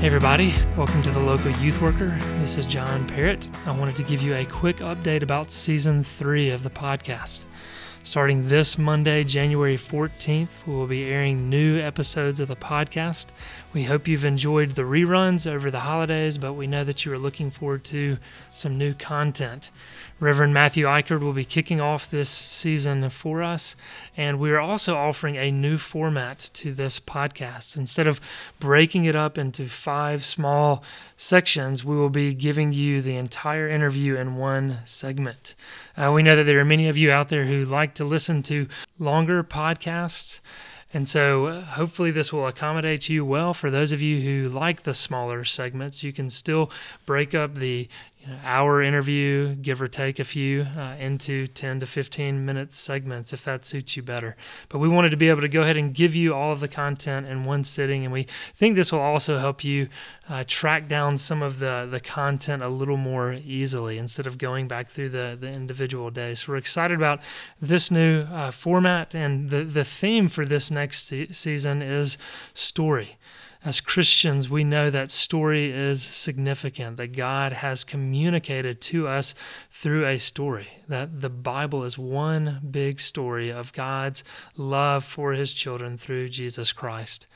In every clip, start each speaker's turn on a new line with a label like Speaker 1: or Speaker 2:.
Speaker 1: Hey, everybody, welcome to the local youth worker. This is John Perritt. I wanted to give you a quick update about season three of the podcast. Starting this Monday, January 14th, we will be airing new episodes of the podcast. We hope you've enjoyed the reruns over the holidays, but we know that you are looking forward to some new content. Reverend Matthew Eichard will be kicking off this season for us, and we are also offering a new format to this podcast. Instead of breaking it up into five small sections, we will be giving you the entire interview in one segment. Uh, we know that there are many of you out there who like to listen to longer podcasts. And so, uh, hopefully, this will accommodate you well. For those of you who like the smaller segments, you can still break up the you know, hour interview, give or take a few, uh, into 10 to 15 minute segments if that suits you better. But we wanted to be able to go ahead and give you all of the content in one sitting, and we think this will also help you uh, track down some of the, the content a little more easily instead of going back through the, the individual days. So we're excited about this new uh, format, and the, the theme for this next se- season is story as Christians, we know that story is significant, that God has communicated to us through a story, that the Bible is one big story of God's love for his children through Jesus Christ.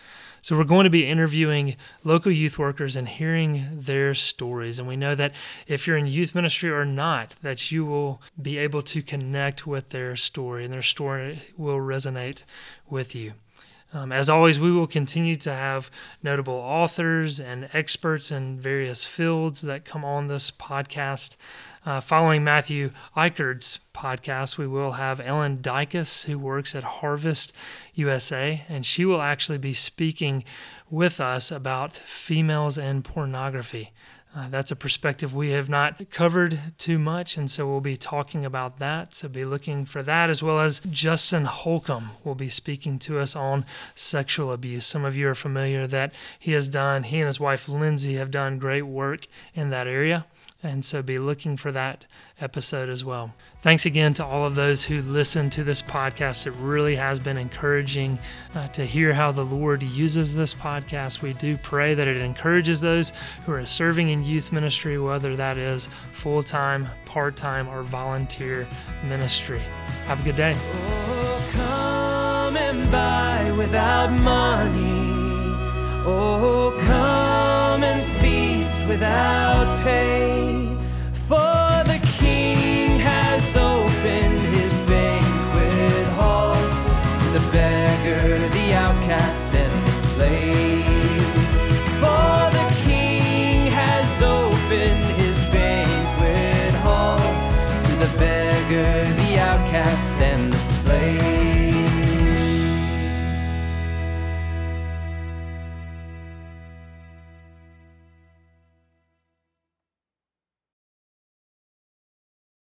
Speaker 1: So, we're going to be interviewing local youth workers and hearing their stories. And we know that if you're in youth ministry or not, that you will be able to connect with their story and their story will resonate with you. Um, as always, we will continue to have notable authors and experts in various fields that come on this podcast. Uh, following Matthew Eichard's podcast, we will have Ellen Dykas, who works at Harvest USA, and she will actually be speaking with us about females and pornography. Uh, that's a perspective we have not covered too much, and so we'll be talking about that. So be looking for that, as well as Justin Holcomb will be speaking to us on sexual abuse. Some of you are familiar that he has done, he and his wife Lindsey have done great work in that area. And so be looking for that episode as well. Thanks again to all of those who listen to this podcast. It really has been encouraging uh, to hear how the Lord uses this podcast. We do pray that it encourages those who are serving in youth ministry, whether that is full time, part time, or volunteer ministry. Have a good day.
Speaker 2: Oh, come and buy without money. Oh, come and feast without pay. slave.